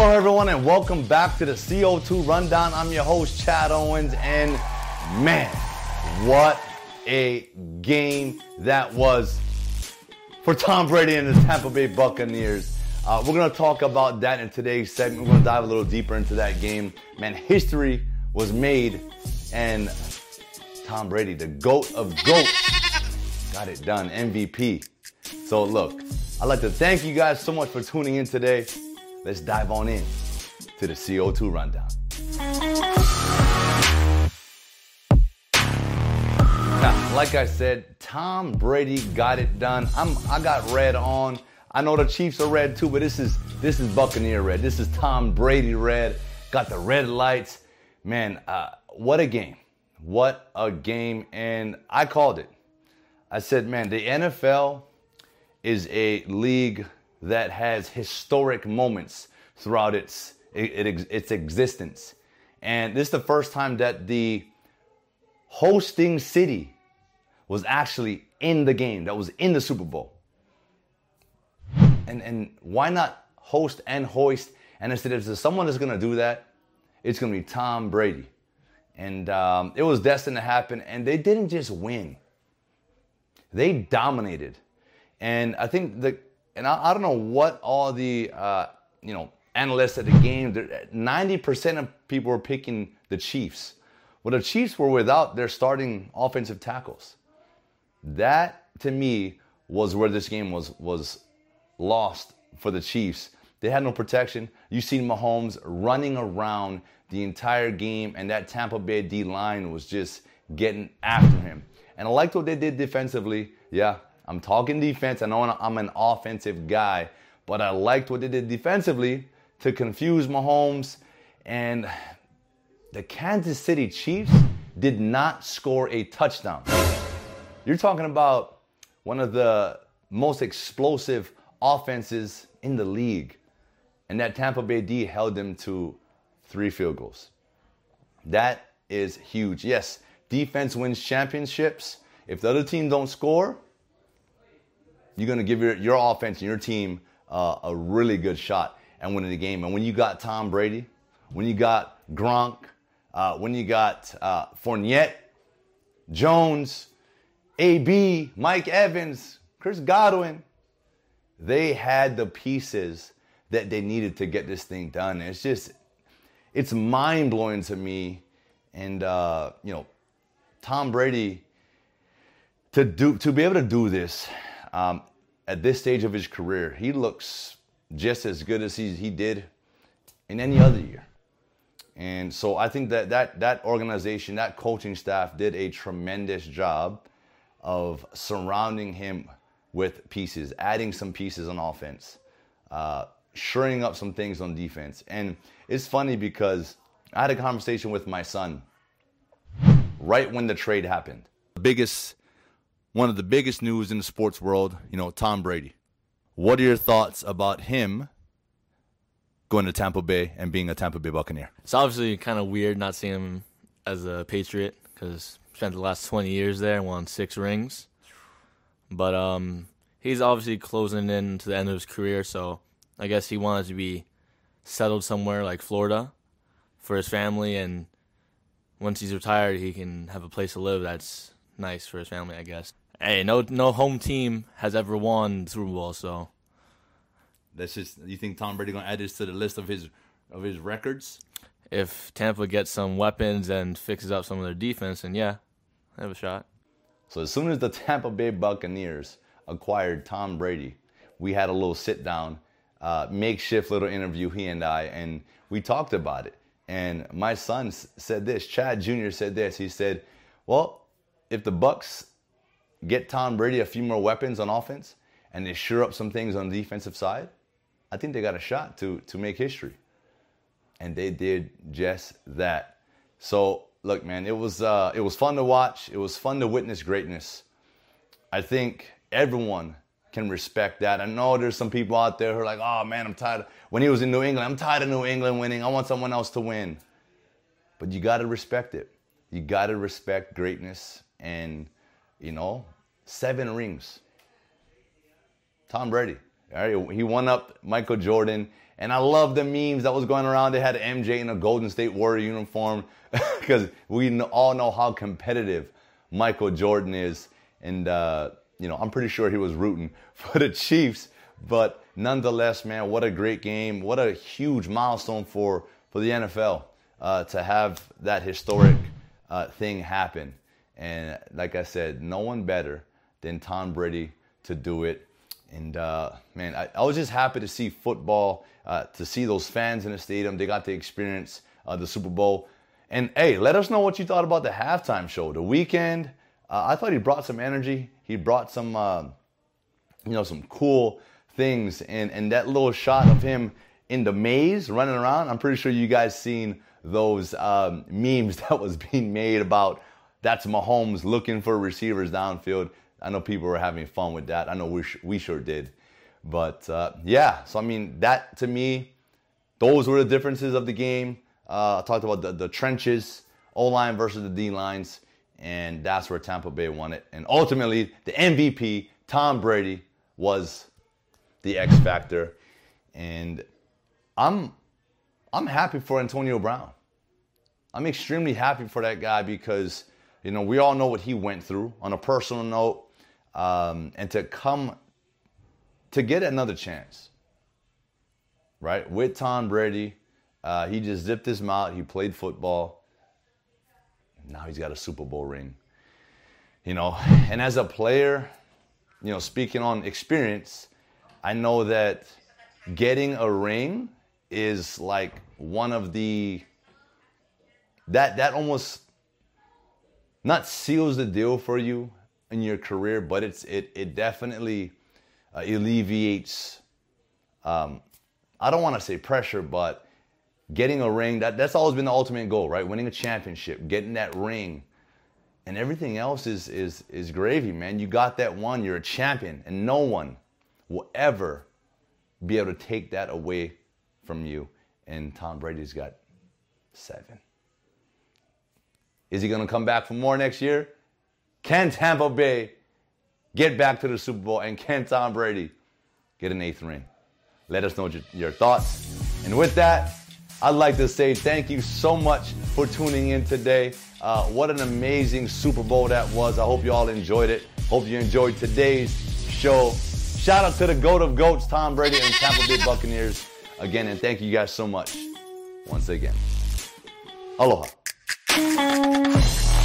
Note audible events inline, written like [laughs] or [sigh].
Hello, everyone, and welcome back to the CO2 Rundown. I'm your host, Chad Owens, and man, what a game that was for Tom Brady and the Tampa Bay Buccaneers. Uh, we're going to talk about that in today's segment. We're going to dive a little deeper into that game. Man, history was made, and Tom Brady, the GOAT of GOATs, got it done, MVP. So, look, I'd like to thank you guys so much for tuning in today let's dive on in to the CO2 rundown. Now, like I said, Tom Brady got it done. I'm I got red on. I know the Chiefs are red too, but this is this is Buccaneer red. This is Tom Brady red. Got the red lights. Man, uh, what a game. What a game. And I called it. I said, man, the NFL is a league that has historic moments throughout its, it, it, its existence. And this is the first time that the hosting city was actually in the game, that was in the Super Bowl. And, and why not host and hoist? And instead, if there's someone that's going to do that, it's going to be Tom Brady. And um, it was destined to happen. And they didn't just win, they dominated. And I think the and I, I don't know what all the uh, you know analysts at the game. Ninety percent of people were picking the Chiefs. Well, the Chiefs were without their starting offensive tackles. That to me was where this game was was lost for the Chiefs. They had no protection. You seen Mahomes running around the entire game, and that Tampa Bay D line was just getting after him. And I liked what they did defensively. Yeah, I'm talking defense. I know I'm an offensive guy, but I liked what they did defensively to confuse Mahomes. And the Kansas City Chiefs did not score a touchdown. You're talking about one of the most explosive offenses in the league. And that Tampa Bay D held them to three field goals. That is huge. Yes, defense wins championships. If the other team don't score, you're going to give your, your offense and your team uh, a really good shot and winning the game. And when you got Tom Brady, when you got Gronk, uh, when you got uh, Fournette, Jones, AB, Mike Evans, Chris Godwin, they had the pieces that they needed to get this thing done. It's just, it's mind blowing to me. And, uh, you know, Tom Brady, to do to be able to do this um, at this stage of his career, he looks just as good as he, he did in any other year. And so I think that, that that organization, that coaching staff did a tremendous job of surrounding him with pieces, adding some pieces on offense, uh, shoring up some things on defense. And it's funny because I had a conversation with my son right when the trade happened. The biggest one of the biggest news in the sports world, you know, Tom Brady. What are your thoughts about him going to Tampa Bay and being a Tampa Bay Buccaneer? It's obviously kind of weird not seeing him as a Patriot because spent the last 20 years there and won six rings. But um, he's obviously closing in to the end of his career, so I guess he wanted to be settled somewhere like Florida for his family, and once he's retired, he can have a place to live that's nice for his family, I guess. Hey, no, no home team has ever won the Super Bowl, so that's just. You think Tom Brady gonna add this to the list of his of his records? If Tampa gets some weapons and fixes up some of their defense, and yeah, they have a shot. So as soon as the Tampa Bay Buccaneers acquired Tom Brady, we had a little sit down, uh, makeshift little interview, he and I, and we talked about it. And my son said this. Chad Jr. said this. He said, "Well, if the Bucks get Tom Brady a few more weapons on offense and they sure up some things on the defensive side, I think they got a shot to to make history. And they did just that. So look, man, it was uh, it was fun to watch. It was fun to witness greatness. I think everyone can respect that. I know there's some people out there who are like, oh man, I'm tired. When he was in New England, I'm tired of New England winning. I want someone else to win. But you got to respect it. You got to respect greatness and you know, seven rings. Tom Brady. All right, he won up Michael Jordan, and I love the memes that was going around. They had MJ in a Golden State Warrior uniform [laughs] because we all know how competitive Michael Jordan is, and uh, you know I'm pretty sure he was rooting [laughs] for the Chiefs. But nonetheless, man, what a great game! What a huge milestone for for the NFL uh, to have that historic uh, thing happen. And like I said, no one better than Tom Brady to do it. And uh, man, I, I, was just happy to see football, uh, to see those fans in the stadium. They got to experience uh, the Super Bowl. And hey, let us know what you thought about the halftime show. The Weeknd, uh, I thought he brought some energy. He brought some, uh, you know, some cool things. And and that little shot of him in the maze running around. I'm pretty sure you guys seen those um, memes [laughs] that was being made about that's Mahomes looking for receivers downfield. I know people were having fun with that. I know we, sh- we sure did. But uh, yeah, so I mean, that to me, those were the differences of the game. Uh, I talked about the, the trenches, O line versus the D lines, and that's where Tampa Bay won it. And ultimately, the MVP, Tom Brady, was the X factor. And I'm I'm happy for Antonio Brown. I'm extremely happy for that guy because you know we all know what he went through on a personal note, um, and to come to get another chance, right? With Tom Brady, uh, he just zipped his mouth. He played football. Now he's got a Super Bowl ring. You know, [sighs] and as a player, you know, speaking on experience, I know that getting a ring is like one of the that that almost not seals the deal for you in your career, but it's it it definitely uh, alleviates. Um, I don't want to say pressure, but getting a ring that that's always been the ultimate goal, right? Winning a championship, getting that ring, and everything else is is is gravy, man. You got that one, you're a champion, and no one will ever be able to take that away from you. And Tom Brady's got seven. Is he going to come back for more next year? Can Tampa Bay get back to the Super Bowl? And can Tom Brady get an eighth ring? Let us know your, thoughts. And with that, I'd like to say thank you so much for tuning in today. Uh, what an amazing Super Bowl that was. I hope you all enjoyed it. Hope you enjoyed today's show. Shout out to the GOAT of GOATs, Tom Brady and Tampa Bay Buccaneers again, and thank you guys so much once again. Aloha. Thank you.